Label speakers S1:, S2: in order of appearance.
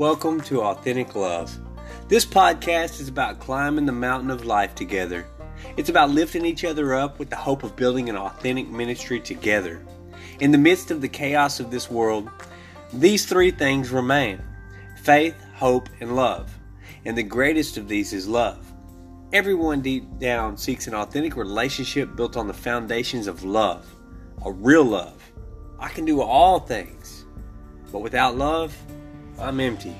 S1: Welcome to Authentic Love. This podcast is about climbing the mountain of life together. It's about lifting each other up with the hope of building an authentic ministry together. In the midst of the chaos of this world, these three things remain faith, hope, and love. And the greatest of these is love. Everyone deep down seeks an authentic relationship built on the foundations of love, a real love. I can do all things, but without love, I'm empty.